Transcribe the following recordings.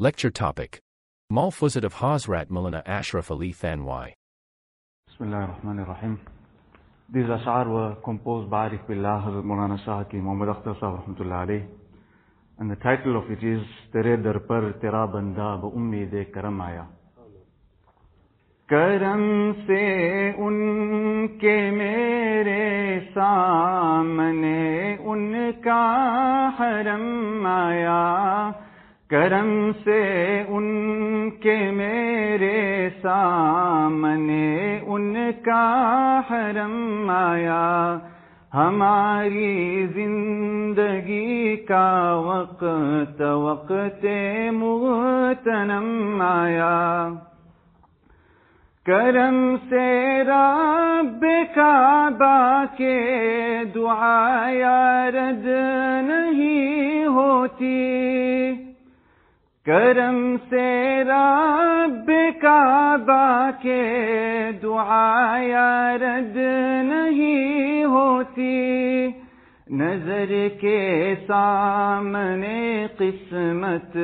Lecture topic. Mal Malfuzat of Hazrat Mulana Ashraf Ali Thanwi. Bismillahirrahmanirrahim. These ashar were composed by Arif Billah Hazrat Mulana Shahaki Muhammad Akhtar Sahib Rahmatullah And the title of it is Tere Dar Par Tera Banda Ba Ummi De Karam Aaya. करम से उनके मेरे सामने उनका हरम आया کرم سے ان کے میرے سامنے، ان کا حرم آیا۔ ہماری زندگی کا وقت وقت مغتنم آیا۔ کرم سے رب کعبہ کے دعا یارد نہیں ہوتی۔ کرم سے رب کا با کے دعایا رد نہیں ہوتی۔ نظر کے سامنے قسمت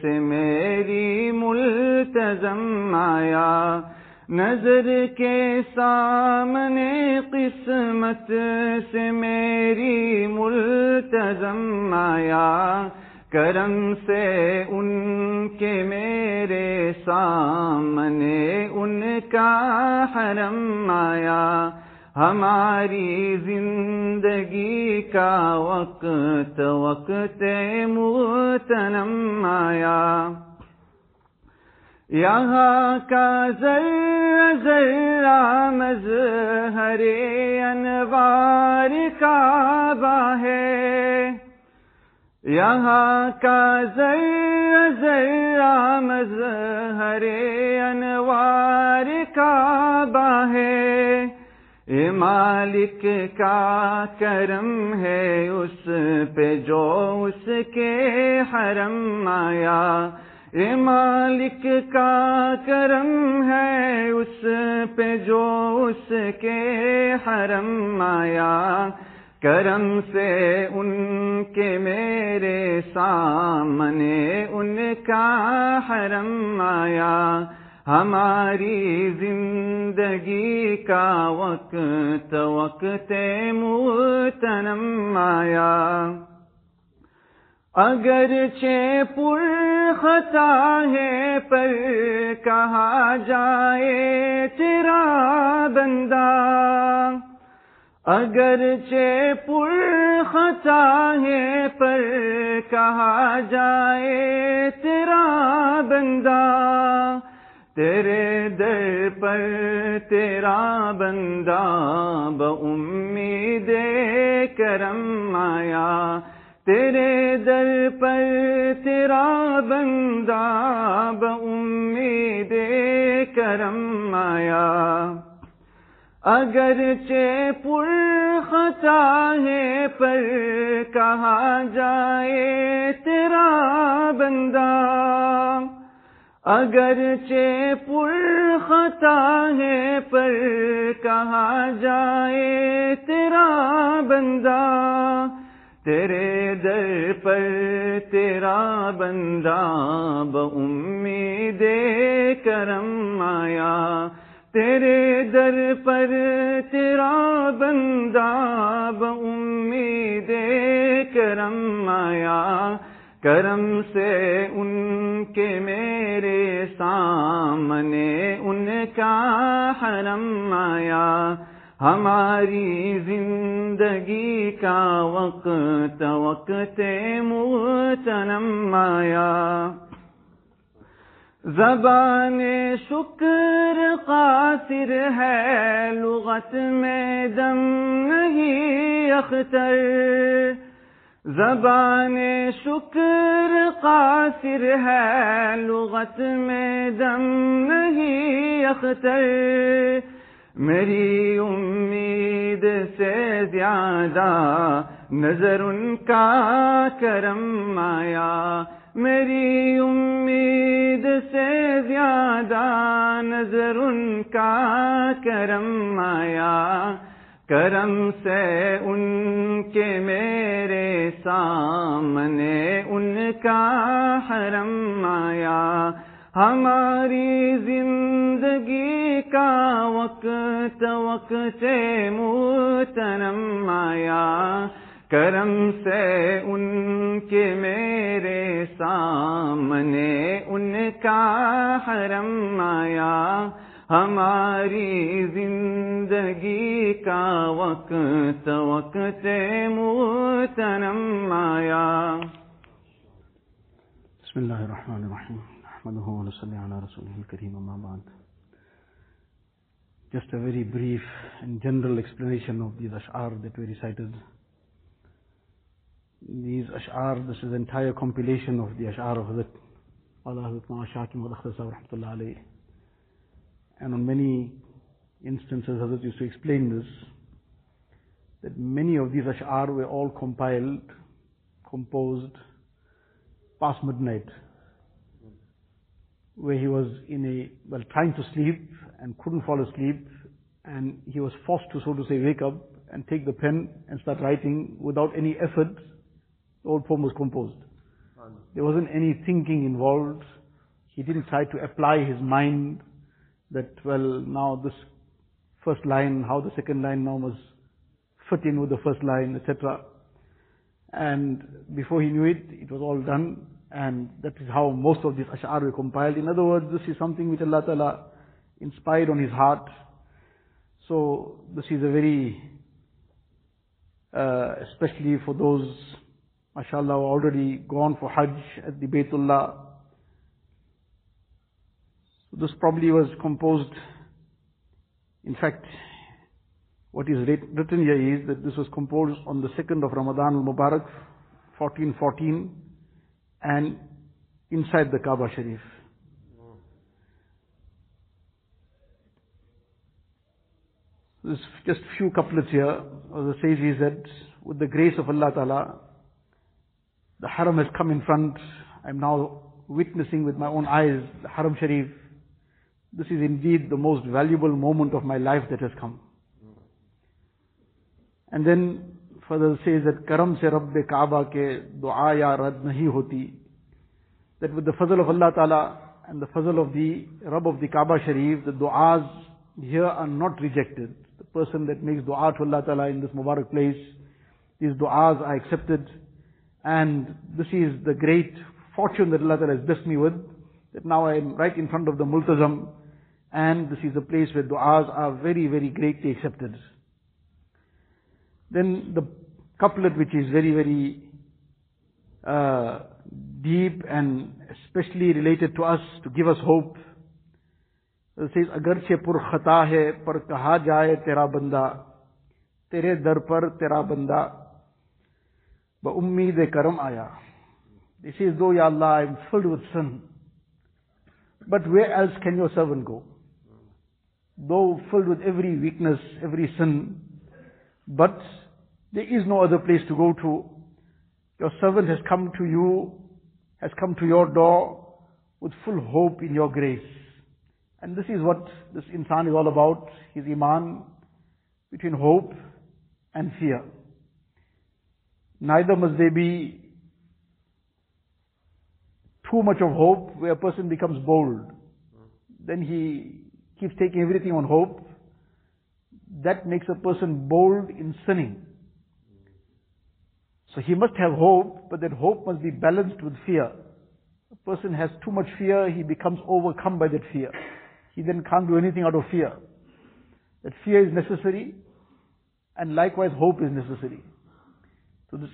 سے میری ملتظم آیا نظر کے سامنے قسمت سے میری ملتظم آیا کرم سے ان کے میرے سامنے ان کا حرم آیا۔ ہماری زندگی کا وقت وقت متنم آیا۔ یہاں کا ذرہ ذرہ مظہر انوار کا ہے۔ یہاں کا ذرہ ذرہ مظہر انوار کا باہے یہ مالک کا کرم ہے، اس پہ جو اس کے حرم آیا۔ یہ مالک کا کرم ہے، اس پہ جو اس کے حرم آیا۔ کرم سے ان کے میرے سامنے ان کا حرم آیا۔ ہماری زندگی کا وقت وقت موتنم آیا۔ اگر پر خطا ہے، پر کہا جائے تیرا بندہ۔ اگرچہ پر خطا ہے پر کہا جائے تیرا بندہ، تیرے در پر تیرا بندہ بمید کرم آیا، تیرے در پر تیرا بندہ بمید کرم آیا۔ اگرچہ پر خطا ہے، پر کہا جائے تیرا بندہ۔ اگرچہ پر خطا ہے، پر کہا جائے تیرا بندہ۔ تیرے در پر تیرا بندہ، بہ امید کرم آیا۔ تیرے در پر تیرا بندہ بمید کرم آیا، کرم سے ان کے میرے سامنے ان کا حرم آیا۔ ہماری زندگی کا وقت وقت مغتنم آیا۔ زبان شکر قاصر ہے لغت میں دم نہیں اختر۔ زبان شکر قاصر ہے لغت میں دم نہیں اختر۔ میری امید سے زیادہ نظر ان کا کرم آیا۔ میری امید سے زیادہ نظر ان کا کرم آیا۔ کرم سے ان کے میرے سامنے ان کا حرم آیا۔ ہماری زندگی کا وقت وقت سے موترم آیا۔ کرم سے ان کے میرے سامنے ان کا حرم آیا۔ ہماری زندگی کا وقت وقت مغتنم آیا۔ بسم اللہ الرحمن الرحیم۔ احمده ونصلي على رسوله الكريم اما بعد۔ Just a very brief and general explanation of these ash'ar that we recited. These ash'ar, this is entire compilation of the ash'ar of Hazrat Allah Hazrat Shakim rahmatullah. And on many instances Hazrat used to explain this, that many of these ash'ar were all compiled, composed, past midnight, where he was in a, well, trying to sleep and couldn't fall asleep, and he was forced to, so to say, wake up and take the pen and start writing without any effort. The whole poem was composed. There wasn't any thinking involved. He didn't try to apply his mind that, well, now this first line, how the second line now must fit in with the first line, etc. And before he knew it, it was all done. And that is how most of these ash'ar were compiled. In other words, this is something which Allah Ta'ala inspired on his heart. So this is a very, uh, especially for those, mashallah, already gone for Hajj at the Baytullah. So this probably was composed, in fact, what is written here is that this was composed on the 2nd of Ramadan al-Mubarak, 1414, and inside the Kaaba Sharif. There's just few couplets here. As the says is that with the grace of Allah Ta'ala, the Haram has come in front. I'm now witnessing with my own eyes the Haram Sharif. This is indeed the most valuable moment of my life that has come. And then further says that karam se Rabbe Kaaba ke dua ya rad nahi hoti. That with the fazl of Allah Ta'ala and the fazl of the Rabb of the Kaaba Sharif, the du'as here are not rejected. The person that makes dua to Allah Ta'ala in this Mubarak place, these du'as are accepted. And this is the great fortune that Allah Ta'ala has blessed me with, that now I am right in front of the Multazam, and this is a place where du'as are very, very greatly accepted. Then the couplet which is very, very uh, deep and especially related to us to give us hope. It says, अगरचे पुर खता है पर कहा जाए तेरा बंदा तेरे दर पर तेरा बंदा But ummi de karam aya. This is though, Ya Allah, I'm filled with sin. But where else can your servant go? Though filled with every weakness, every sin, but there is no other place to go to. Your servant has come to you, has come to your door with full hope in your grace. And this is what this insan is all about, his iman between hope and fear. Neither must there be too much of hope where a person becomes bold. Then he keeps taking everything on hope. That makes a person bold in sinning. So he must have hope, but that hope must be balanced with fear. A person has too much fear, he becomes overcome by that fear. He then can't do anything out of fear. That fear is necessary, and likewise hope is necessary. So this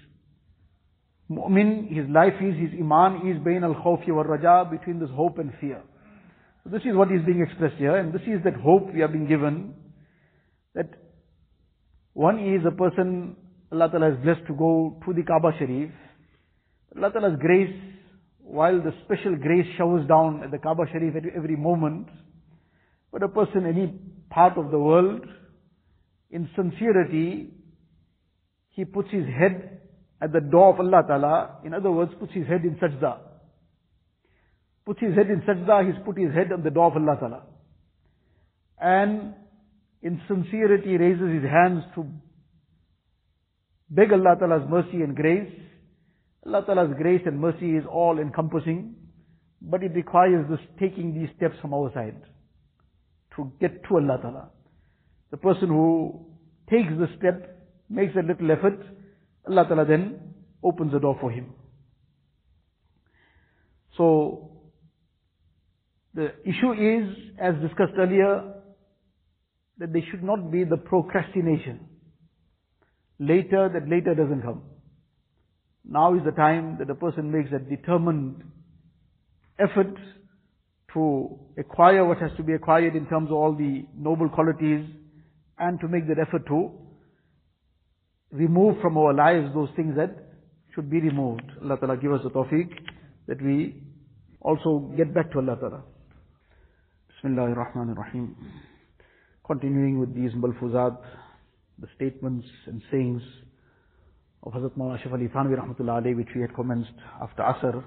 mu'min, his life is, his iman is bain al-khawfi wa raja, between this hope and fear. So this is what is being expressed here, and this is that hope we are being given, that one is a person Allah Ta'ala has blessed to go to the Kaaba Sharif. Allah Ta'ala's grace, while the special grace showers down at the Kaaba Sharif at every moment, but a person any part of the world, in sincerity, he puts his head at the door of Allah Ta'ala, in other words, puts his head in sajda. Puts his head in sajda, he's put his head on the door of Allah Ta'ala. And in sincerity raises his hands to beg Allah Ta'ala's mercy and grace. Allah Ta'ala's grace and mercy is all encompassing. but it requires this taking these steps from our side to get to Allah Ta'ala. The person who takes the step, makes a little effort, Allah Ta'ala then opens the door for him. So, the issue is, as discussed earlier, that there should not be the procrastination. Later, that later doesn't come. Now is the time that the person makes a determined effort to acquire what has to be acquired in terms of all the noble qualities and to make that effort to remove from our lives those things that should be removed. Allah Ta'ala give us the tawfiq that we also get back to Allah Ta'ala. Bismillah ar-Rahman ar-Rahim. Continuing with these malfuzat, the statements and sayings of Hazrat Mawlana Ashraf Ali Thanwi Rahmatullah which we had commenced after Asr.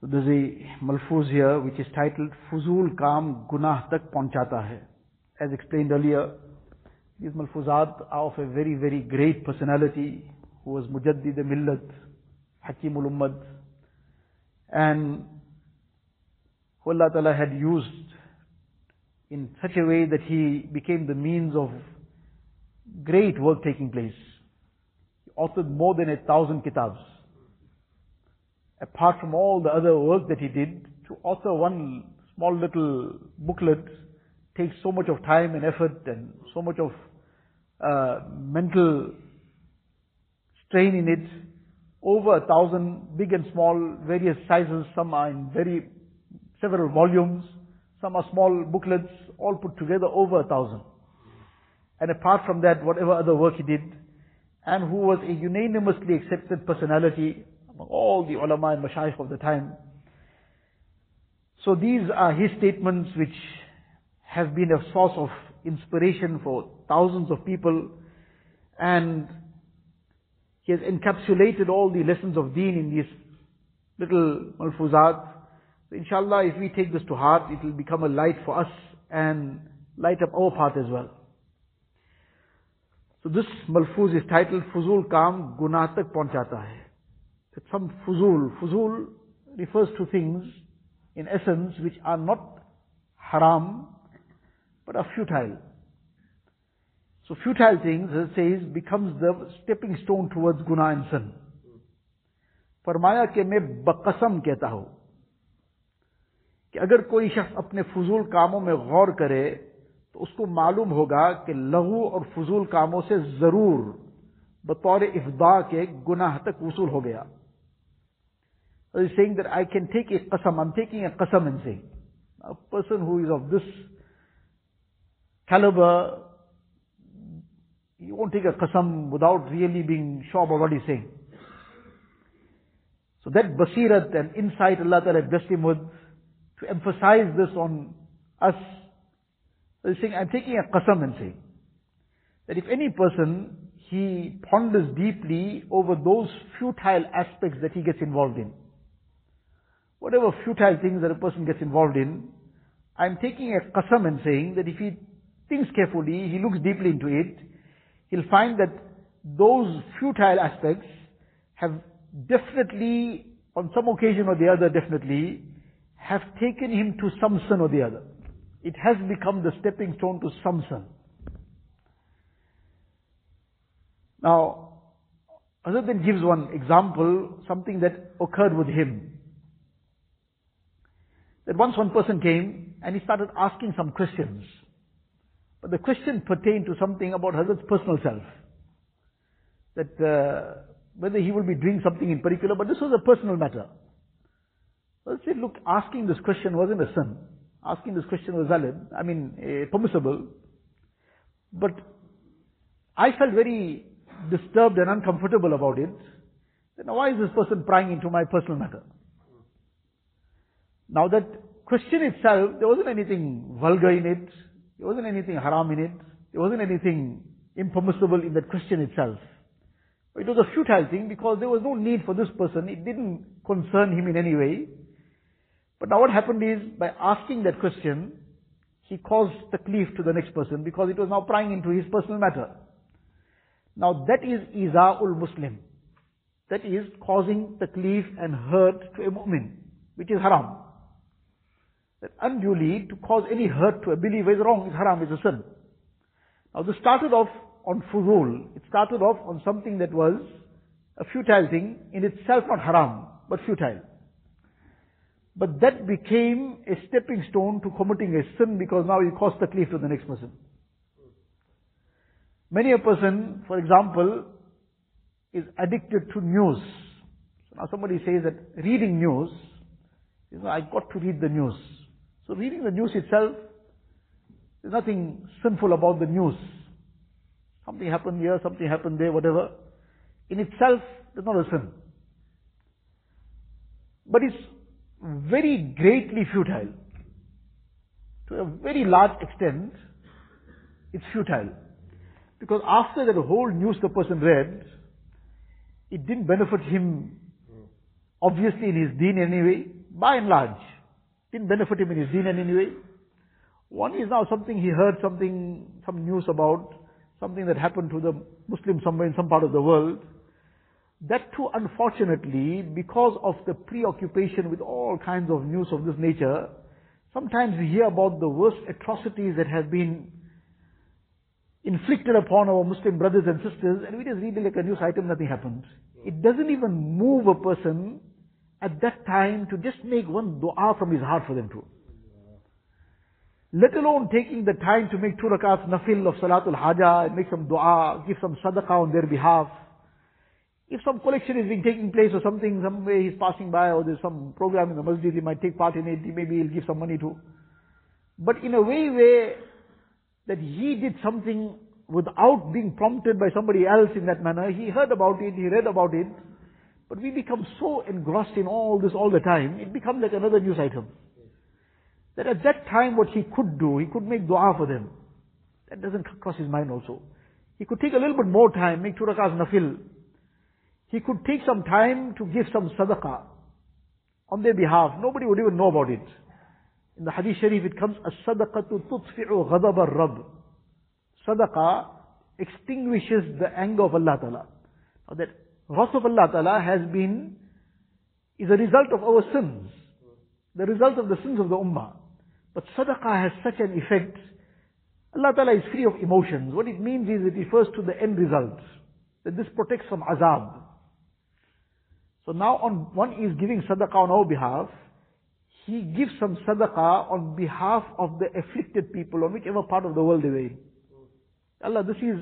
So there's a malfuz here which is titled Fuzul Kam Gunah Tak Paunchata Hai. As explained earlier, these malfuzat are of a very, very great personality who was Mujaddid Millat, Hakimul Ummad, and who Allah Ta'ala had used in such a way that he became the means of great work taking place. He authored more than a thousand kitabs. Apart from all the other work that he did, to author one small little booklet takes so much of time and effort and so much of uh, mental strain in it. Over a thousand, big and small, various sizes. Some are in very several volumes. Some are small booklets, all put together over a thousand. And apart from that, whatever other work he did, and who was a unanimously accepted personality among all the ulama and mashayikh of the time. So these are his statements which have been a source of inspiration for thousands of people and he has encapsulated all the lessons of deen in these little malfuzat. So inshallah, if we take this to heart, it will become a light for us and light up our path as well. So this malfuz is titled Fuzul Kam Gunah Tak Paunchata Hai. That some fuzul, fuzul refers to things in essence which are not haram, but are futile. So futile things, it says, becomes the stepping stone towards guna and sin. فرمایا کہ میں بقسم کہتا ہوں کہ اگر کوئی شخص اپنے فضول کاموں میں غور کرے تو اس کو معلوم ہوگا کہ لہو اور فضول کاموں سے ضرور بطور افدا کے گناہ تک وصول ہو گیا saying that I can take اے قسم ایم ٹیکنگ اے قسم in seeing person who is of this caliber, he won't take a qasam without really being sure about what he's saying. So that basirat and insight Allah Ta'ala blessed him with, to emphasize this on us, he's saying, I'm taking a qasam and saying, that if any person, he ponders deeply over those futile aspects that he gets involved in, whatever futile things that a person gets involved in, I'm taking a qasam and saying that if he thinks carefully, he looks deeply into it, he'll find that those futile aspects have definitely, on some occasion or the other definitely, have taken him to some sin or the other. It has become the stepping stone to some sin. Now, Hazrat then gives one example, something that occurred with him that once one person came and he started asking some questions. But the question pertained to something about Hazrat's personal self. That uh, whether he will be doing something in particular, but this was a personal matter. I said, look, asking this question wasn't a sin. Asking this question was valid, I mean, uh, permissible. But I felt very disturbed and uncomfortable about it. Now why is this person prying into my personal matter? Now that question itself, there wasn't anything vulgar in it, there wasn't anything haram in it, there wasn't anything impermissible in that question itself. It was a futile thing because there was no need for this person, it didn't concern him in any way. But now what happened is, by asking that question, he caused the taklif to the next person because it was now prying into his personal matter. Now that is iza'ul Muslim. That is causing the taklif and hurt to a mu'min. which is haram. That unduly to cause any hurt to a believer is wrong, is haram, is a sin. Now this started off on fuzul. It started off on something that was a futile thing, in itself not haram, but futile. But that became a stepping stone to committing a sin because now you cause taklif to the next person. Many a person, for example, is addicted to news. So now somebody says that reading news, you know, I got to read the news. So reading the news itself, there's nothing sinful about the news. Something happened here, something happened there, whatever. In itself, there's not a sin. But it's very greatly futile. To a very large extent, it's futile. Because after that whole news the person read, it didn't benefit him, obviously in his deen anyway, by and large. Didn't benefit him in his deen in any way. One is now something he heard something, some news about, something that happened to the Muslim somewhere in some part of the world. That too, unfortunately, because of the preoccupation with all kinds of news of this nature, sometimes we hear about the worst atrocities that have been inflicted upon our Muslim brothers and sisters, and we just read like a news item, nothing happens. It doesn't even move a person at that time to just make one dua from his heart for them too. Let alone taking the time to make two rakats nafil of Salatul Haja, make some dua, give some sadaqah on their behalf. If some collection is being taking place or something, somewhere he's passing by or there's some program in the masjid, he might take part in it, maybe he'll give some money to. But in a way where that he did something without being prompted by somebody else in that manner, he heard about it, he read about it, but we become so engrossed in all this all the time, it becomes like another news item. That at that time what he could do, he could make dua for them. That doesn't cross his mind also. He could take a little bit more time, make two nafil, he could take some time to give some sadaqah on their behalf. Nobody would even know about it. In the hadith sharif it comes, as-sadaqatu tutfi'u ghadab ar-rabb. Sadaqah extinguishes the anger of Allah Ta'ala. Now that wrath of Allah Ta'ala has been, is a result of our sins. The result of the sins of the ummah. But sadaqah has such an effect. Allah Ta'ala is free of emotions. What it means is it refers to the end result. That this protects from azab. So now on one is giving sadaqah on our behalf, he gives some sadaqah on behalf of the afflicted people on whichever part of the world they were in. Allah, this is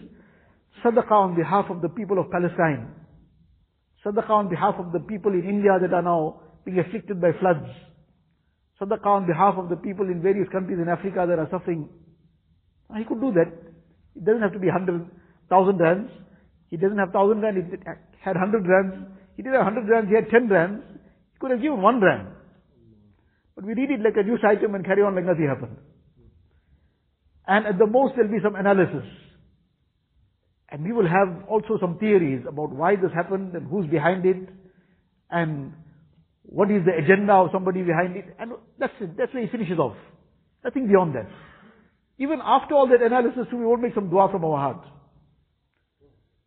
sadaqah on behalf of the people of Palestine. Sadaqah on behalf of the people in India that are now being afflicted by floods. Sadaqah on behalf of the people in various countries in Africa that are suffering. He could do that. It doesn't have to be hundred thousand rands. He doesn't have thousand rands. He had hundred rands. He did a hundred rands, he had ten rands. He could have given one rand. But we read it like a news item and carry on like nothing happened. And at the most there'll be some analysis. And we will have also some theories about why this happened and who's behind it and what is the agenda of somebody behind it. And that's it. That's where he finishes off. Nothing beyond that. Even after all that analysis, we won't make some dua from our heart.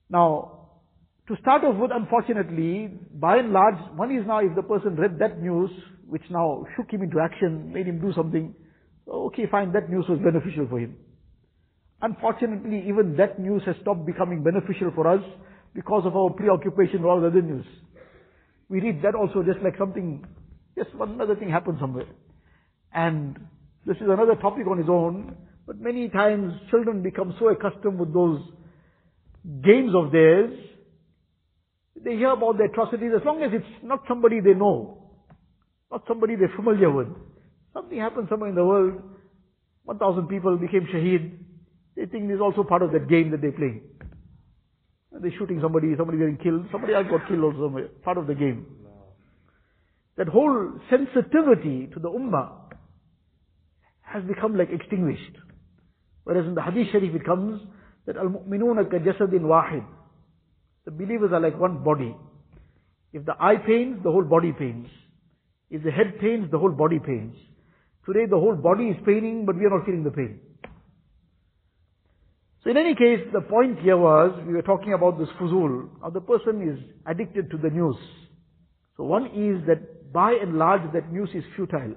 Now, to start off with, unfortunately, by and large, one is now if the person read that news, which now shook him into action, made him do something, okay, fine, that news was beneficial for him. Unfortunately, even that news has stopped becoming beneficial for us because of our preoccupation with all other news. We read that also just like something, just one other thing happened somewhere. And this is another topic on its own, but many times children become so accustomed with those games of theirs they hear about the atrocities as long as it's not somebody they know, not somebody they're familiar with. Something happened somewhere in the world, 1,000 people became shaheed. They think this is also part of that game that they're play. They're shooting somebody, somebody getting killed, somebody else got killed also part of the game. That whole sensitivity to the ummah has become like extinguished. Whereas in the hadith sharif it comes that al-mu'minuna ka jasadin wahid. The believers are like one body. If the eye pains, the whole body pains. If the head pains, the whole body pains. Today the whole body is paining, but we are not feeling the pain. So in any case, the point here was, we were talking about this fuzul. Now the person is addicted to the news. So one is that by and large that news is futile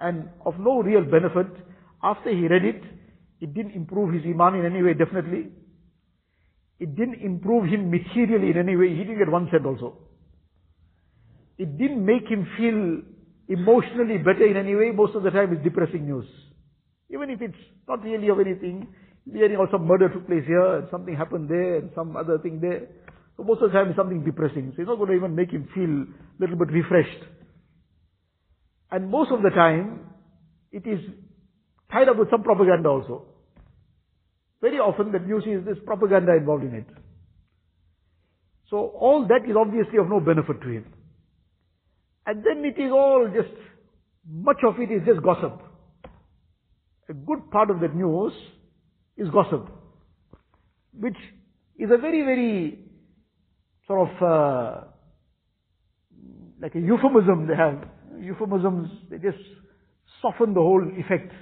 and of no real benefit. After he read it, it didn't improve his iman in any way, definitely. It didn't improve him materially in any way. He didn't get one cent also. It didn't make him feel emotionally better in any way. Most of the time it's depressing news. Even if it's not really of anything, hearing also murder took place here, and something happened there, and some other thing there. So most of the time it's something depressing. So it's not going to even make him feel a little bit refreshed. And most of the time, it is tied up with some propaganda also. Very often the news is this propaganda involved in it. So all that is obviously of no benefit to him. And then it is all just, much of it is just gossip. A good part of the news is gossip. Which is a very, very sort of, uh, like a euphemism they have. Euphemisms, they just soften the whole effect.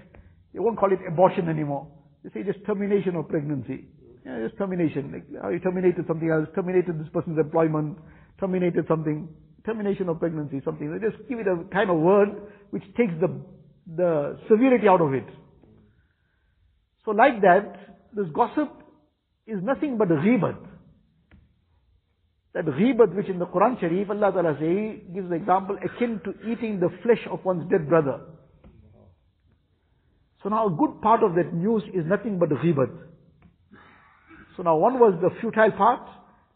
They won't call it abortion anymore. They say just termination of pregnancy. Yeah, just termination. Like how you terminated something else, terminated this person's employment, terminated something, termination of pregnancy, something. They just give it a kind of word which takes the, the severity out of it. So like that, this gossip is nothing but ghibat. That ghibat which in the Quran Sharif, Allah Ta'ala say, gives the example akin to eating the flesh of one's dead brother. So now a good part of that news is nothing but ghibat. So now one was the futile part.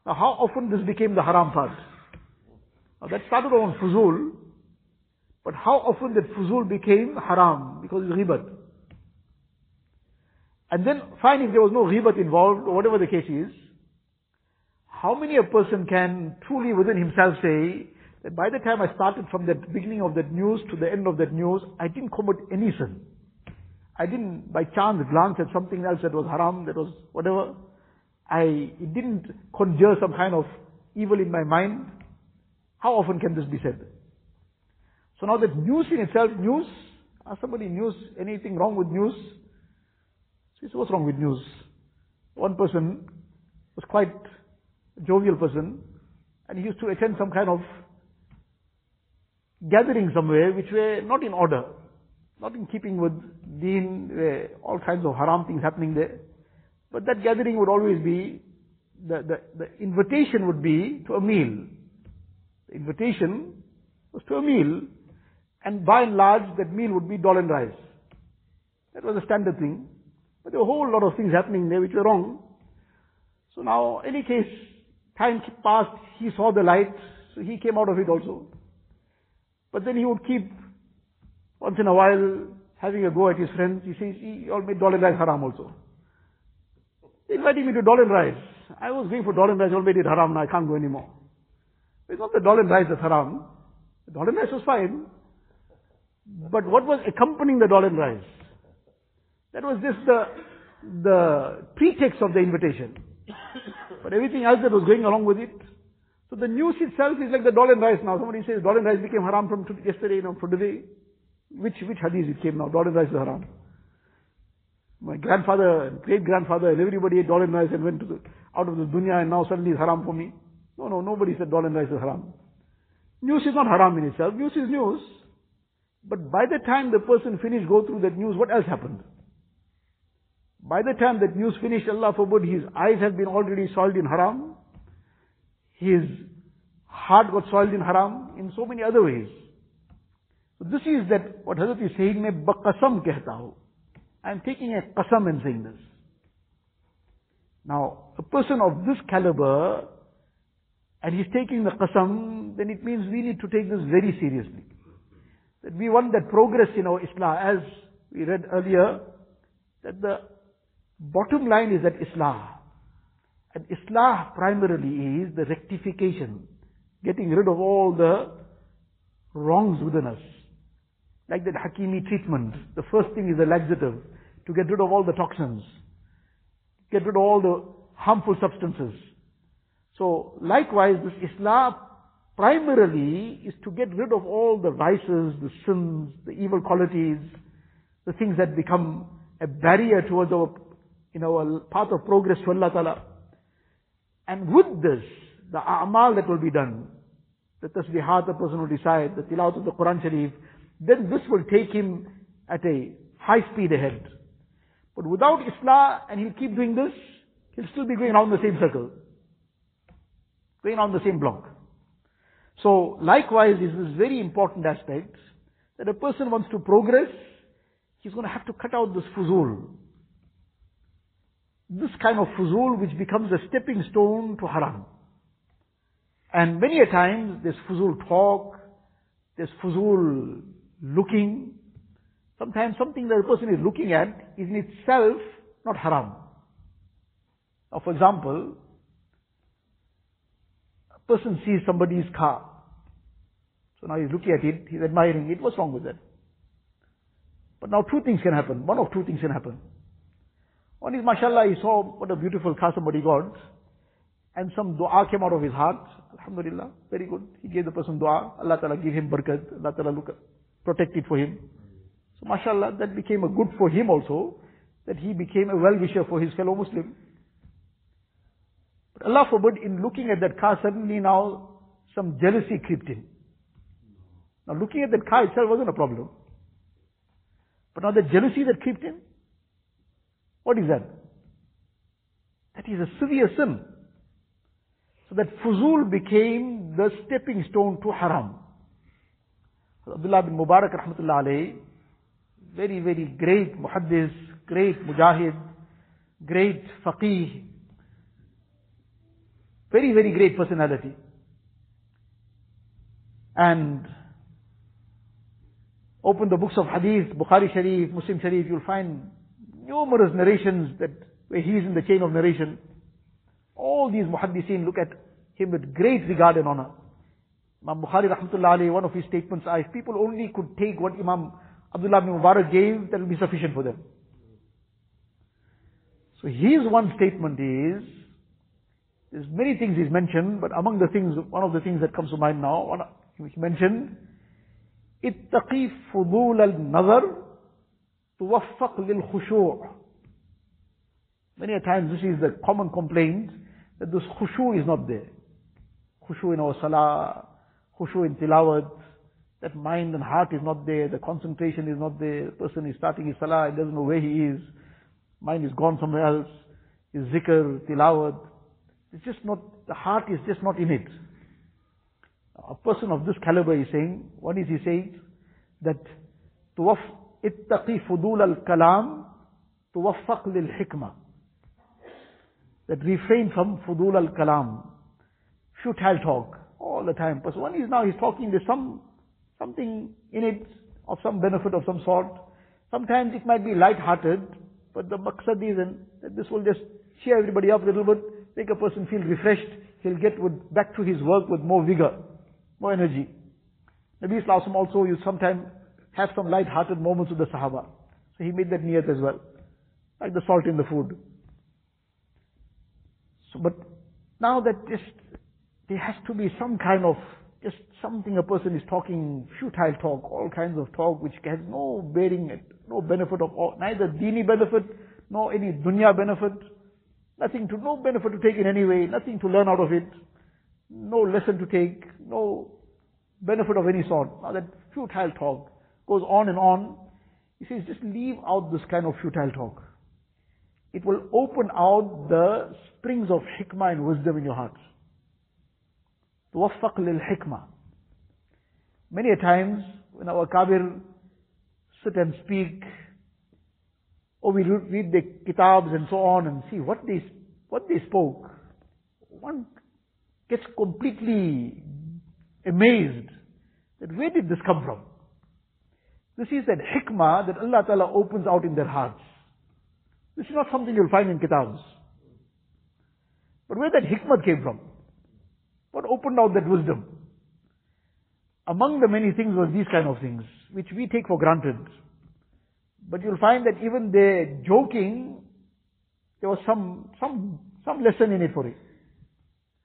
Now how often this became the haram part? Now that started on fuzul, but how often that fuzul became haram because it's ghibat. And then fine if there was no ghibat involved or whatever the case is, how many a person can truly within himself say that by the time I started from the beginning of that news to the end of that news, I didn't commit any sin. I didn't by chance glance at something else that was haram, that was whatever. I it didn't conjure some kind of evil in my mind. How often can this be said? So now that news in itself, news, ask somebody news, anything wrong with news? So what's wrong with news? One person was quite a jovial person and he used to attend some kind of gathering somewhere which were not in order not in keeping with deen, all kinds of haram things happening there. But that gathering would always be, the, the, the invitation would be to a meal. The invitation was to a meal, and by and large that meal would be dal and rice. That was a standard thing. But there were a whole lot of things happening there which were wrong. So now, any case, time passed, he saw the light, so he came out of it also. But then he would keep once in a while, having a go at his friends, he says, he all made dal and rice haram also. They invited me to dal and rice. I was going for dal and rice, all made it haram, now I can't go anymore. It's not the dal and rice that's haram. The dal and rice was fine. But what was accompanying the dal and rice? That was just the, the pretext of the invitation. But everything else that was going along with it. So the news itself is like the dal and rice now. Somebody says dal and rice became haram from yesterday, you know, from today. Which, which hadith it came now? Dal and rice is haram. My grandfather and great grandfather and everybody ate dal and rice and went to the, out of the dunya and now suddenly it's haram for me. No, no, nobody said dal and rice is haram. News is not haram in itself. News is news. But by the time the person finished go through that news, what else happened? By the time that news finished, Allah forbid, his eyes had been already soiled in haram. His heart got soiled in haram in so many other ways. So this is that what Hazrat is saying, main baqasam kehta. I'm taking a qasam and saying this. Now, a person of this caliber, and he's taking the qasam, then it means we need to take this very seriously. That we want that progress in our Islah, as we read earlier, that the bottom line is that Islah. And Islah primarily is the rectification, getting rid of all the wrongs within us. Like that Hakimi treatment. The first thing is a laxative to get rid of all the toxins, get rid of all the harmful substances. So likewise, this Islah primarily is to get rid of all the vices, the sins, the evil qualities, the things that become a barrier towards our, in our path of progress to Allah Ta'ala. And with this, the a'mal that will be done, the tasbihat the person will decide, the tilawat of the Quran Sharif, then this will take him at a high speed ahead. But without Islah, and he'll keep doing this, he'll still be going around the same circle. Going around the same block. So, likewise, this is very important aspect, that a person wants to progress, he's going to have to cut out this fuzul. This kind of fuzul which becomes a stepping stone to haram. And many a times, there's fuzul talk, there's fuzul looking. Sometimes something that a person is looking at is in itself not haram. Now, for example, a person sees somebody's car. So now he's looking at it, he's admiring it. What's wrong with that? But now two things can happen. One of two things can happen. One is, mashallah, he saw what a beautiful car somebody got, and some dua came out of his heart. Alhamdulillah, very good. He gave the person dua. Allah Ta'ala give him barakat. Allah Ta'ala look, protect it for him. So mashallah, that became a good for him also, that he became a well-wisher for his fellow Muslim. But Allah forbid, in looking at that car, suddenly now some jealousy crept in. Now looking at that car itself wasn't a problem. But now the jealousy that crept in, what is that? That is a severe sin. So that fuzul became the stepping stone to haram. Abdullah bin Mubarak rahmatullah very, very great muhaddis, great mujahid, great faqih, very, very great personality. And open the books of hadith, Bukhari Sharif, Muslim Sharif, you'll find numerous narrations that where he is in the chain of narration. All these muhaddiseen look at him with great regard and honor. Imam Bukhari rahmatullah alayhi, one of his statements are, if people only could take what Imam Abdullah ibn Mubarak gave, that will be sufficient for them. So his one statement is, there's many things he's mentioned, but among the things, one of the things that comes to mind now, one, he mentioned, اتقي فضول النظر توفق للخشوع Many a times this is the common complaint that this khushu is not there. Khushu in our salah, khushu in tilawat, that mind and heart is not there, the concentration is not there, the person is starting his salah, he doesn't know where he is, mind is gone somewhere else, his zikr, tilawat, it's just not, the heart is just not in it. A person of this caliber is saying, what is he saying? That توف اتقي فضول الكلام توفق للحكمة that refrain from fudul al kalam futile talk all the time because one is now he's talking there's some something in it of some benefit of some sort sometimes it might be light hearted but the maqsad is that this will just cheer everybody up a little bit make a person feel refreshed he'll get with, back to his work with more vigor more energy. Nabi Islam also you sometimes have some light-hearted moments with the Sahaba. So he made that niyat as well. Like the salt in the food. So, but now that just, there has to be some kind of, just something a person is talking, futile talk, all kinds of talk which has no bearing, no benefit of, all, neither dini benefit, nor any dunya benefit, nothing to, no benefit to take in any way, nothing to learn out of it no lesson to take, no benefit of any sort. Now that futile talk goes on and on. He says, just leave out this kind of futile talk. It will open out the springs of hikmah and wisdom in your heart. توفق للحكمة. Many a times when our kabir sit and speak, or we read the kitabs and so on and see what they, what they spoke, one gets completely amazed that where did this come from? This is that hikmah that Allah Ta'ala opens out in their hearts. This is not something you'll find in kitabs. But where that hikmah came from? What opened out that wisdom? Among the many things was these kind of things, which we take for granted. But you'll find that even their joking, there was some, some, some lesson in it for it.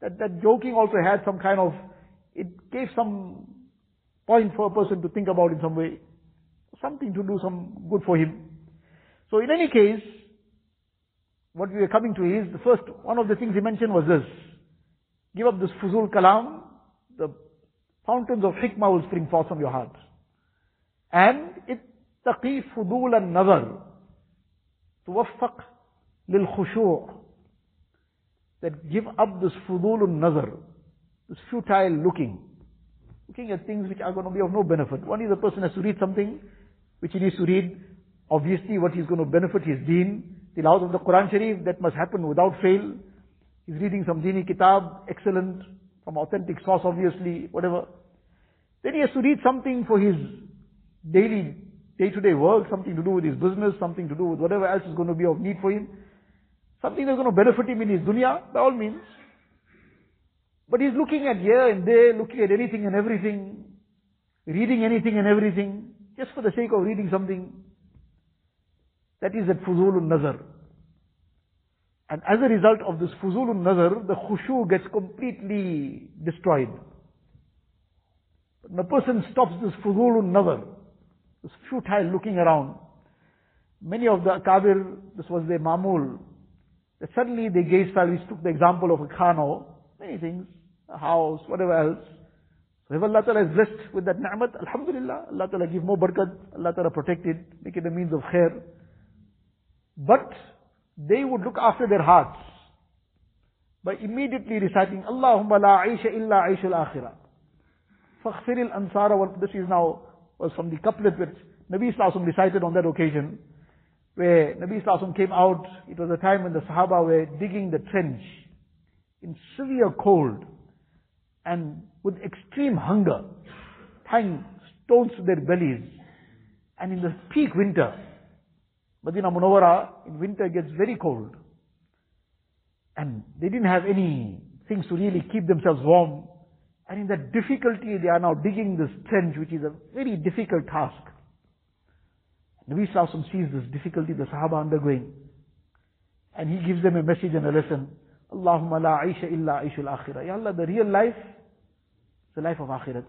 That, that joking also had some kind of, it gave some point for a person to think about in some way. Something to do some good for him. So in any case, what we are coming to is, the first, one of the things he mentioned was this. Give up this fuzul kalam, the Fountains of hikmah will spring forth from your heart. And ittaqi fudul al-nazar. Tuwaffaq lil-khushu' That give up this fudul al-nazar. This futile looking. Looking at things which are going to be of no benefit. One is a person has to read something which he needs to read. Obviously what he's going to benefit his deen. Tilawat of the Quran Sharif, that must happen without fail. He's reading some dini kitab, excellent, from authentic source obviously, whatever. Then he has to read something for his daily, day-to-day work, something to do with his business, something to do with whatever else is going to be of need for him. Something that's going to benefit him in his dunya, by all means. But he's looking at here and there, looking at anything and everything, reading anything and everything, just for the sake of reading something. That is that fuzulun nazar. And as a result of this fuzulun nazar, the khushu gets completely destroyed. When a person stops this fuzulun nazar, this futile looking around, many of the akabir, this was their mamul, that suddenly they gaze fell, we took the example of a khano, many things, a house, whatever else. So if Allah Ta'ala is blessed with that ni'mat, Alhamdulillah, Allah Ta'ala give more barakat, Allah Ta'ala protect it, make it a means of khair. But they would look after their hearts by immediately reciting Allahumma la aisha illa aisha al-akhirah. Faghfir al-ansara wal This is now, was from the couplet which Nabi Sallallahu recited on that occasion, where Nabi Sallallahu came out, it was a time when the Sahaba were digging the trench in severe cold and with extreme hunger, tying stones to their bellies, and in the peak winter, Medina Munawara in winter gets very cold. And they didn't have any things to really keep themselves warm. And in that difficulty, they are now digging this trench, which is a very difficult task. Nabi Sallallahu sees this difficulty the Sahaba undergoing. And he gives them a message and a lesson. Allahumma la aisha illa aishul akhirah. Ya Allah, the real life the life of akhirat.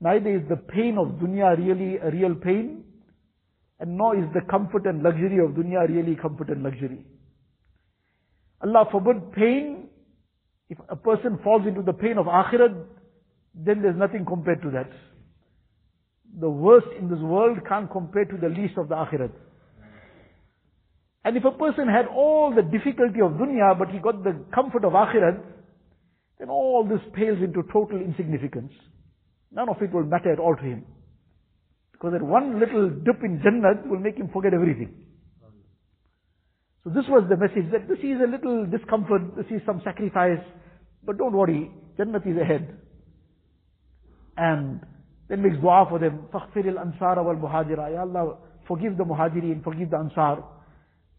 Neither is the pain of dunya really a real pain, and nor is the comfort and luxury of dunya really comfort and luxury. Allah forbid pain. If a person falls into the pain of akhirat, then there's nothing compared to that. The worst in this world can't compare to the least of the akhirat. And if a person had all the difficulty of dunya, but he got the comfort of akhirat, then all this pales into total insignificance. None of it will matter at all to him. Because that one little dip in Jannat will make him forget everything. So this was the message that this is a little discomfort, this is some sacrifice, but don't worry, Jannat is ahead. And then makes dua for them, فَاغْفِرِ الْأَنصَارَ وَالْمُهَاجِرَ Ya Allah, forgive the muhajirin, forgive the ansar.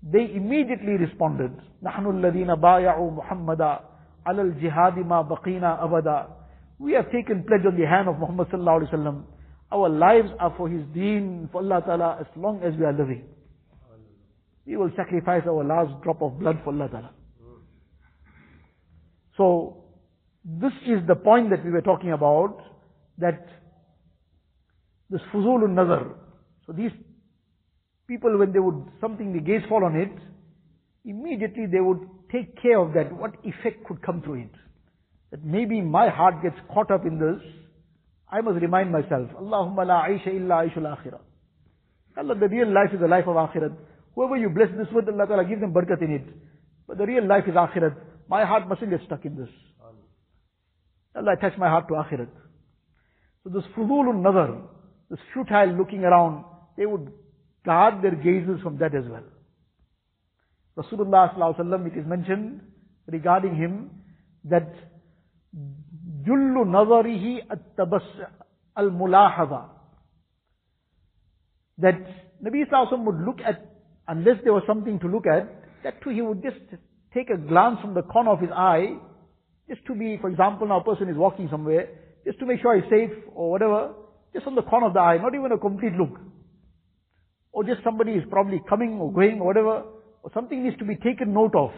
They immediately responded, نَحْنُ الَّذِينَ بَايَعُوا مُحَمَّدًا alal jihadi ma baqina abada. We have taken pledge on the hand of Muhammad sallallahu alaihi wasallam. Our lives are for his deen, for Allah ta'ala, as long as we are living. We will sacrifice our last drop of blood for Allah ta'ala. So, this is the point that we were talking about, that this fuzulun nazar. So these people when they would, something they gaze fall on it, immediately they would take care of that, what effect could come through it. That maybe my heart gets caught up in this, I must remind myself, Allahumma la aisha illa aishul akhirah. Allah, the real life is the life of akhirat. Whoever you bless this with, Allah Ta'ala give them barakat in it. But the real life is akhirat. My heart mustn't get stuck in this. Allah attach my heart to akhirat. So this fudulun nazar, this futile looking around, they would guard their gazes from that as well. Rasulullah sallallahu it is mentioned regarding him that Jullu nazarihi at-tabas al-mulahaza. That Nabi Sallallahu would look at, unless there was something to look at, that too he would just take a glance from the corner of his eye, just to be, for example, now a person is walking somewhere, just to make sure he's safe or whatever, just on the corner of the eye, not even a complete look. Or just somebody is probably coming or going or whatever, or something needs to be taken note of.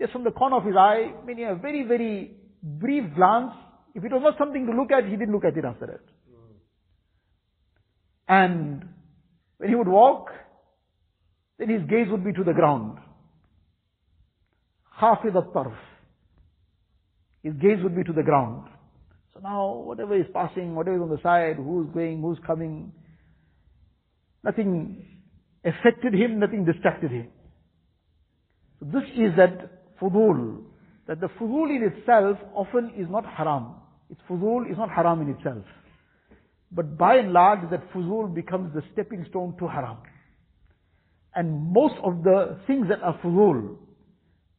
Just from the corner of his eye, meaning a very, very brief glance, if it was not something to look at, he didn't look at it after that. And when he would walk, then his gaze would be to the ground. Hafid al-tarf. His gaze would be to the ground. So now, whatever is passing, whatever is on the side, who's going, who's coming, nothing affected him, nothing distracted him. So this is that fudul, that the fudul in itself often is not haram. It's fudul is not haram in itself. But by and large, that fuzul becomes the stepping stone to haram. And most of the things that are fuzul,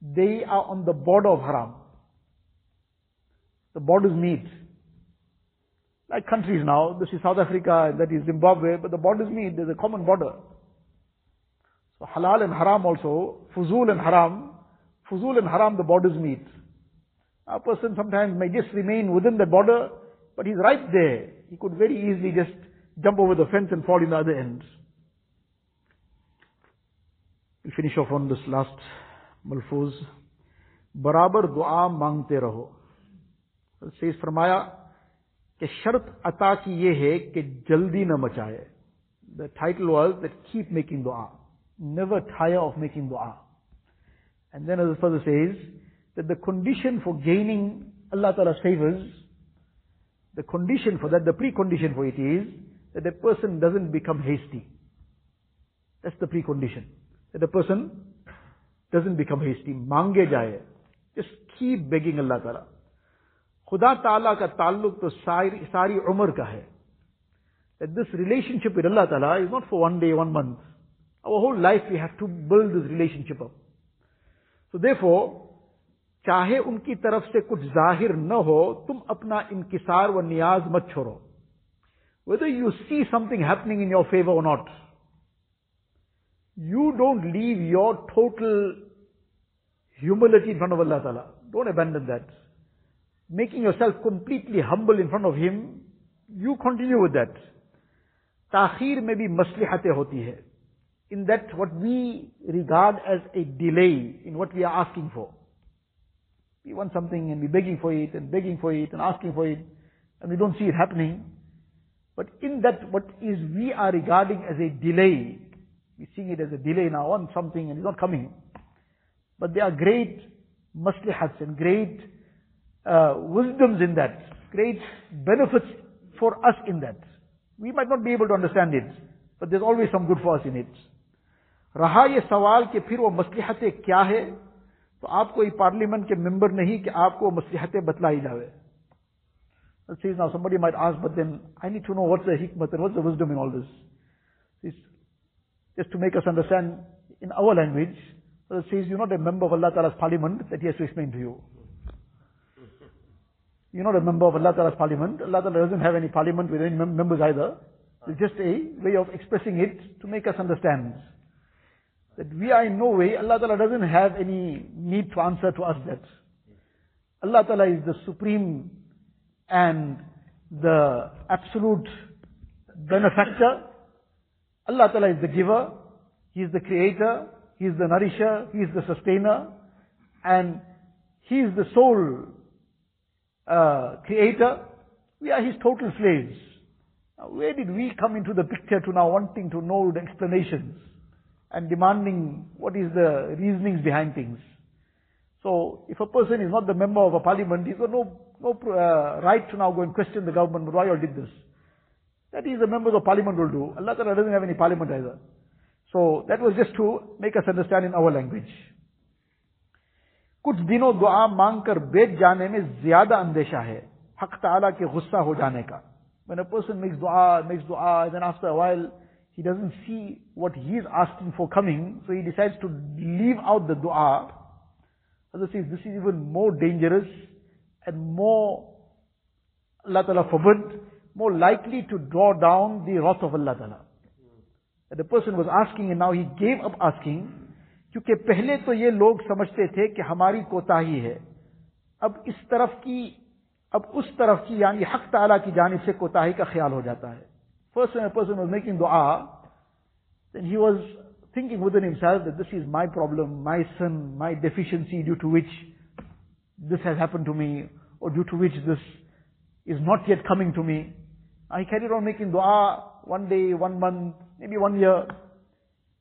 they are on the border of haram. The borders meet. Like countries now, this is South Africa, that is Zimbabwe, but the borders meet, there's a common border. So halal and haram also, fuzul and haram, fuzul and haram, the borders meet. A person sometimes may just remain within the border, but he's right there. He could very easily just jump over the fence and fall in the other end. We'll finish off on this last malfuz. बराबर दुआ मांगते रहो says फरमाया कि शर्त अता की ये है कि जल्दी न मचाए the title was that keep making दुआ never tire of making dua. And then as the further says, that the condition for gaining Allah Ta'ala's favors, the condition for that, the precondition for it is, that the person doesn't become hasty. That's the precondition. That the person doesn't become hasty. Mange jaye. Just keep begging Allah Ta'ala. خدا تعالیٰ کا تعلق تو ساری عمر کا ہے That this relationship with Allah Ta'ala is not for one day, one month. Our whole life we have to build this relationship up. So therefore, चाहे उनकी तरफ से कुछ जाहिर न हो तुम अपना इनकिसार व नियाज मत छोड़ो whether you see something happening in your favour और not you don't leave your total humility in front of Allah Ta'ala. Don't abandon that. Making yourself completely humble in front of Him, you continue with that. Ta'khir में भी मसलिहतें होती है. In that what we regard as a delay in what we are asking for. We want something and we're begging for it and begging for it and asking for it and we don't see it happening. But in that what is we are regarding as a delay, we're seeing it as a delay now on something and it's not coming. But there are great maslihats and great uh, wisdoms in that, great benefits for us in that. We might not be able to understand it, but there's always some good for us in it. رہا یہ سوال کہ پھر وہ مسلحتیں کیا ہے تو آپ کو یہ پارلیمنٹ کے ممبر نہیں کہ آپ کو مسلحتیں بتلا ہی جاؤنوزمسٹینڈ language Allah Ta'ala Allah Ta'ala just a way of expressing to make us understand that we are in no way, Allah Ta'ala doesn't have any need to answer to us that. Allah Ta'ala is the supreme and the absolute benefactor. Allah Ta'ala is the giver. He is the creator. He is the nourisher. He is the sustainer. And He is the sole uh, creator. We are His total slaves. Now, where did we come into the picture to now wanting to know the explanations? and demanding what is the reasonings behind things. So, if a person is not the member of a parliament, he's got no, no uh, right to now go and question the government, why you did this. That is the members of parliament will do. Allah Ta'ala doesn't have any parliament either. So, that was just to make us understand in our language. कुछ दिनों दुआ मांग कर बेच जाने में ज्यादा अंदेशा है हक ताला के गुस्सा हो जाने का When a person makes dua, makes dua, then after a while he doesn't see what he is asking for coming, so he decides to leave out the dua. As I say, this is even more dangerous and more, Allah Ta'ala forbid, more likely to draw down the wrath of Allah Ta'ala. That the person was asking and now he gave up asking, क्योंकि पहले तो ये लोग समझते थे कि हमारी कोताही है अब इस तरफ की अब उस तरफ की यानी हक ताला की जानिब से कोताही का ख्याल हो जाता है First when a person was making dua, then he was thinking within himself that this is my problem, my sin, my deficiency due to which this has happened to me, or due to which this is not yet coming to me. He carried on making dua one day, one month, maybe one year.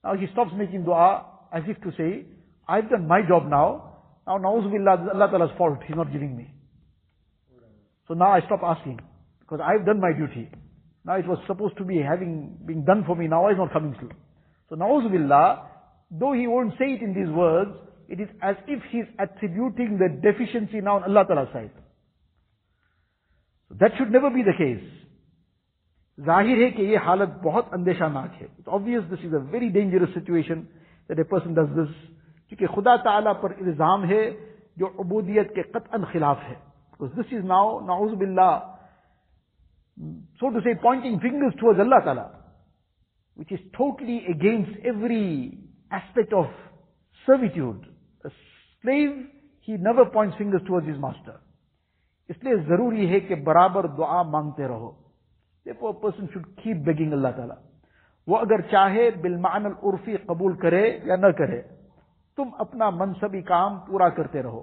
Now he stops making dua as if to say, I've done my job now. Now, na'uzubillah, Allah Ta'ala's fault. He's not giving me. So now I stop asking because I've done my duty. Now it was supposed to be having, being done for me, now it's not coming through. So na'uzubillah, though he won't say it in these words, it is as if he's attributing the deficiency now on Allah Ta'ala's side. So that should never be the case. Zahir hai ki ye halat bahut andeshanak hai. It's obvious this is a very dangerous situation that a person does this. Kyunki Khuda Ta'ala par ilzam hai, jo ubudiyat ke qat'an khilaf hai. Because this is now, na'uzubillah, so to say, pointing fingers towards Allah Ta'ala, which is totally against every aspect of servitude. A slave, he never points fingers towards his اس لیے ضروری ہے کہ برابر دعا مانگتے رہو دیکھو person should keep begging Allah Ta'ala وہ اگر چاہے بالمان العرفی قبول کرے یا نہ کرے تم اپنا منصبی کام پورا کرتے رہو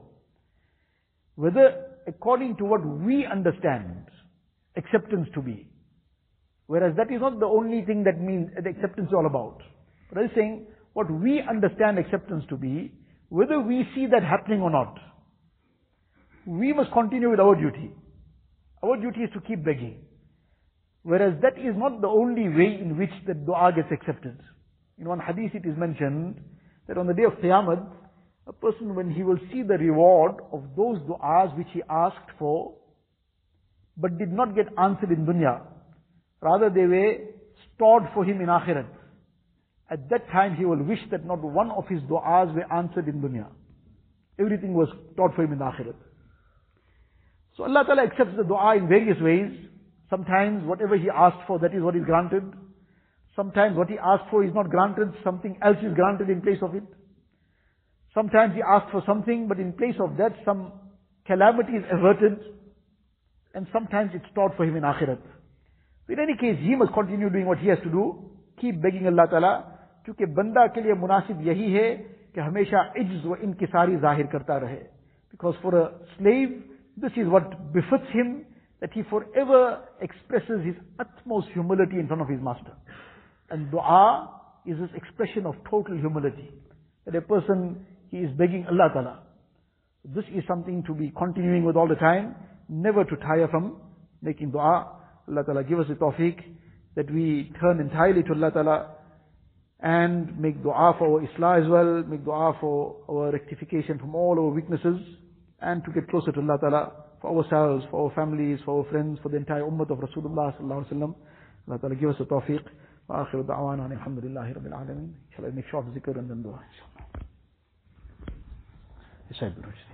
whether according to what we understand acceptance to be. Whereas that is not the only thing that means acceptance is all about. But I is saying what we understand acceptance to be, whether we see that happening or not, we must continue with our duty. Our duty is to keep begging. Whereas that is not the only way in which the dua gets accepted. In one hadith it is mentioned that on the day of Qiyamah, a person when he will see the reward of those du'as which he asked for, but did not get answered in dunya. Rather they were stored for him in akhirat. At that time he will wish that not one of his du'as were answered in dunya. Everything was stored for him in akhirat. So Allah Ta'ala accepts the dua in various ways. Sometimes whatever he asked for, that is what is granted. Sometimes what he asked for is not granted, something else is granted in place of it. Sometimes he asked for something, but in place of that, some calamity is averted and sometimes it's taught for him in akhirat. In any case, he must continue doing what he has to do. Keep begging Allah Ta'ala. Because for a slave, this is what befits him, that he forever expresses his utmost humility in front of his master. And dua is this expression of total humility. That a person, he is begging Allah Ta'ala. This is something to be continuing with all the time never to tire from making dua. Allah Ta'ala give us the tawfiq that we turn entirely to Allah Ta'ala and make dua for our islah as well, make dua for our rectification from all our weaknesses and to get closer to Allah Ta'ala for ourselves, for our families, for our friends, for the entire ummah of Rasulullah sallallahu alaihi wasallam. Allah Ta'ala give us the tawfiq. وآخر دعوانا الحمد لله رب العالمين. Shall I make short zikr and then dua? Inshallah.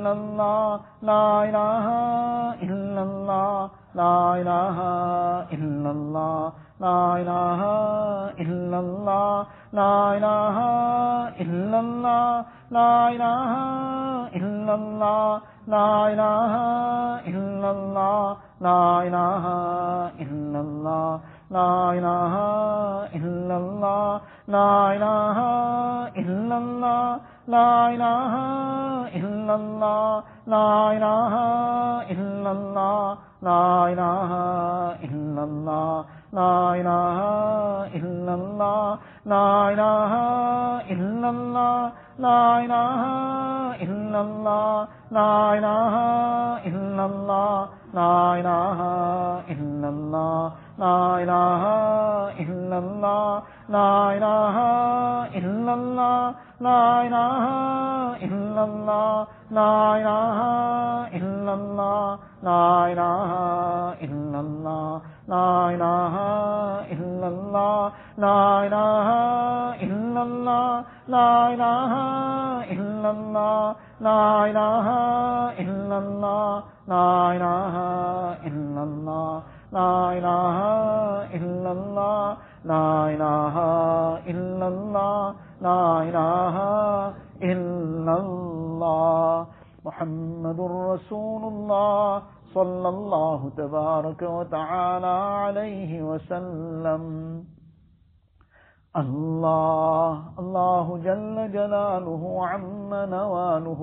إلا الله لا إله إلا الله لا إله إلا الله لا إله إلا الله لا إله إلا الله لا إله إلا الله لا إله إلا الله لا إله إلا الله لا إله إلا الله لا إله إلا الله لا إله إلا الله، لا إله إلا الله، لا إله إلا الله، لا إله إلا الله، لا إله إلا الله، لا إله إلا الله، لا إله إلا الله، لا إله إلا الله لا الہ الا اللہ لا الہ الا اللہ لا الہ الا اللہ لا الہ الا اللہ لا الہ الا اللہ لا الہ الا اللہ لا الہ الا اللہ لا الہ الا اللہ لا الہ الا اللہ لا الہ الا اللہ لا إله إلا الله لا إله إلا الله لا إله إلا الله. محمد رسول الله صلى الله تبارك وتعالى عليه وسلم. الله الله جل جلاله عم نواله.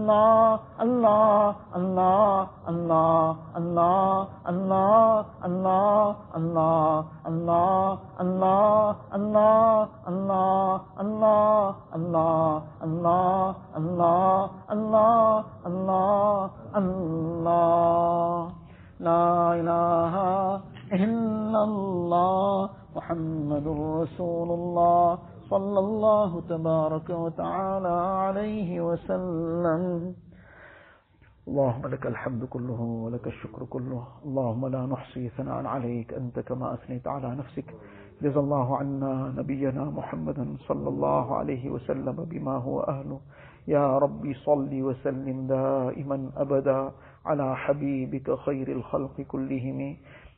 اللہ اللہ اللہ اللہ اللہ اللہ اللہ اللہ اللہ اللہ اللہ اللہ اللہ اللہ اللہ اللہ اللہ اللہ اللہ لا اللہ محمد رسول اللہ صلى الله تبارك وتعالى عليه وسلم. اللهم لك الحمد كله ولك الشكر كله. اللهم لا نحصي ثناء عليك. أنت كما أثنيت على نفسك. جزى الله عنا نبينا محمدا صلى الله عليه وسلم بما هو أهله. يا ربي صل وسلم دائما أبدا على حبيبك خير الخلق كلهم.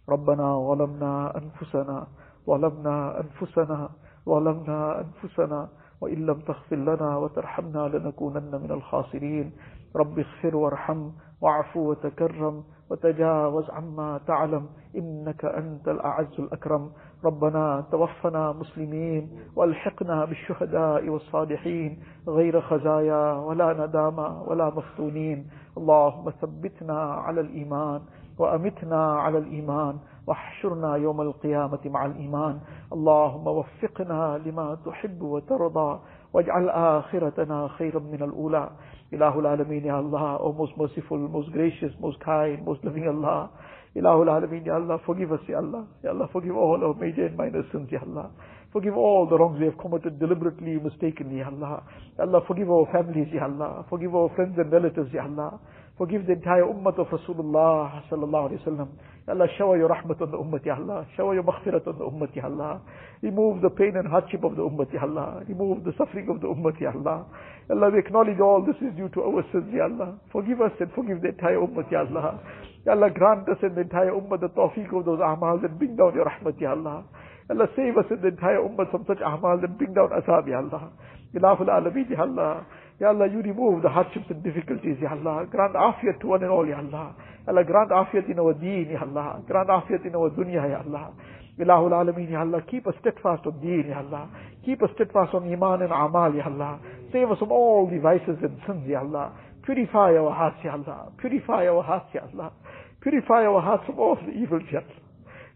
ربنا ظلمنا أنفسنا. ظلمنا أنفسنا. ظلمنا أنفسنا وإن لم تغفر لنا وترحمنا لنكونن من الخاسرين. رب اغفر وارحم واعف وتكرم وتجاوز عما تعلم إنك أنت الأعز الأكرم. ربنا توفنا مسلمين وألحقنا بالشهداء والصالحين. غير خزايا ولا ندامة ولا مفتونين. اللهم ثبتنا على الإيمان وأمتنا على الإيمان. واحشرنا يوم القيامة مع الإيمان اللهم وفقنا لما تحب وترضى واجعل آخرتنا خيرا من الأولى إله العالمين يا Allah, O most merciful, most gracious, most kind, most loving Allah. Ilahul Alameen, Ya Allah, forgive us, Ya Allah. Ya Allah, forgive all our major and minor sins, Ya Allah. Forgive all the wrongs we have committed deliberately, mistakenly, Ya Allah. Ya Allah, forgive our families, Ya Allah. Forgive our friends and relatives, Ya Allah. Forgive the entire ummah of Rasulullah sallallahu alayhi wa sallam. Ya Allah, shower your rahmat on the ummah, Ya Allah. Shower your maghfirat on the ummah, Ya Allah. Remove the pain and hardship of the ummah, Ya Allah. Remove the suffering of the ummah, Ya Allah. Allah, we acknowledge all this is due to our sins, Ya Allah. Forgive us and forgive the entire ummah, Ya Allah. Ya Allah, grant us and the entire ummah the tawfiq of those amal and bring down your rahmat, Ya Allah. Allah, save us and the entire ummah from such amal and bring down asab, Ya Allah. Ilahul Alameen, Ya Allah. Ya Allah, you remove the hardships and difficulties, Ya Allah. Grant afiyat to one and all, Ya Allah. Ya Allah, grant afiyat in our deen, Ya Allah. Grant afiyat in our dunya, Ya Allah. Ilahul Alameen, Ya Allah. Keep us steadfast on deen, Ya Allah. Keep us steadfast on iman and amal, Ya Allah. Save us from all the vices and sins, Ya Allah. Purify our hearts, Ya Allah. Purify our hearts, Ya Allah. Purify our hearts from all the evil, Ya Allah.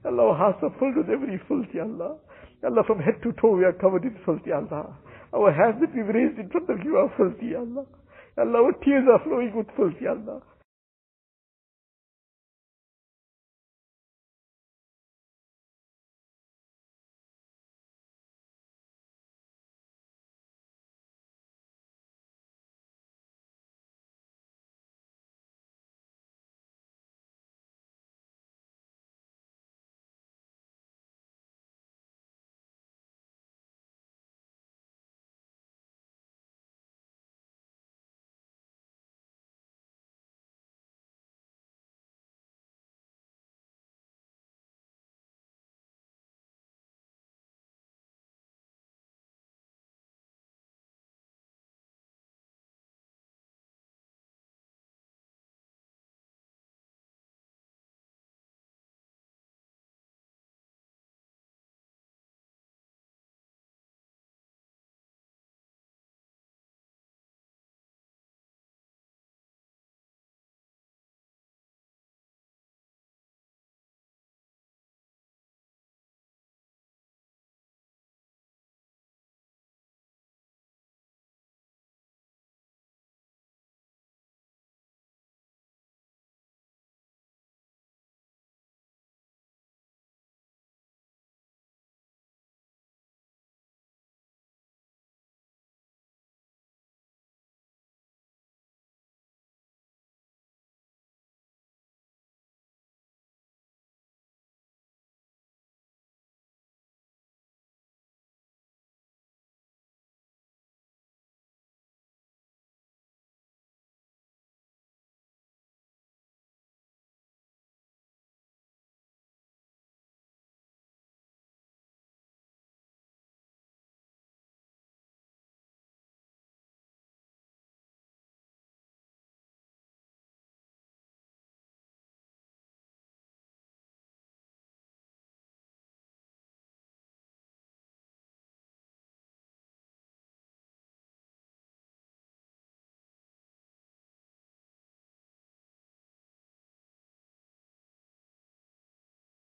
Allah, our hearts are filled with every filth, Ya Allah. Ya Allah, from head to toe we are covered in filth, Ya Allah. Our hands that we've raised in front of you are filthy, Allah. Allah, our tears are flowing with filth, Ya Allah.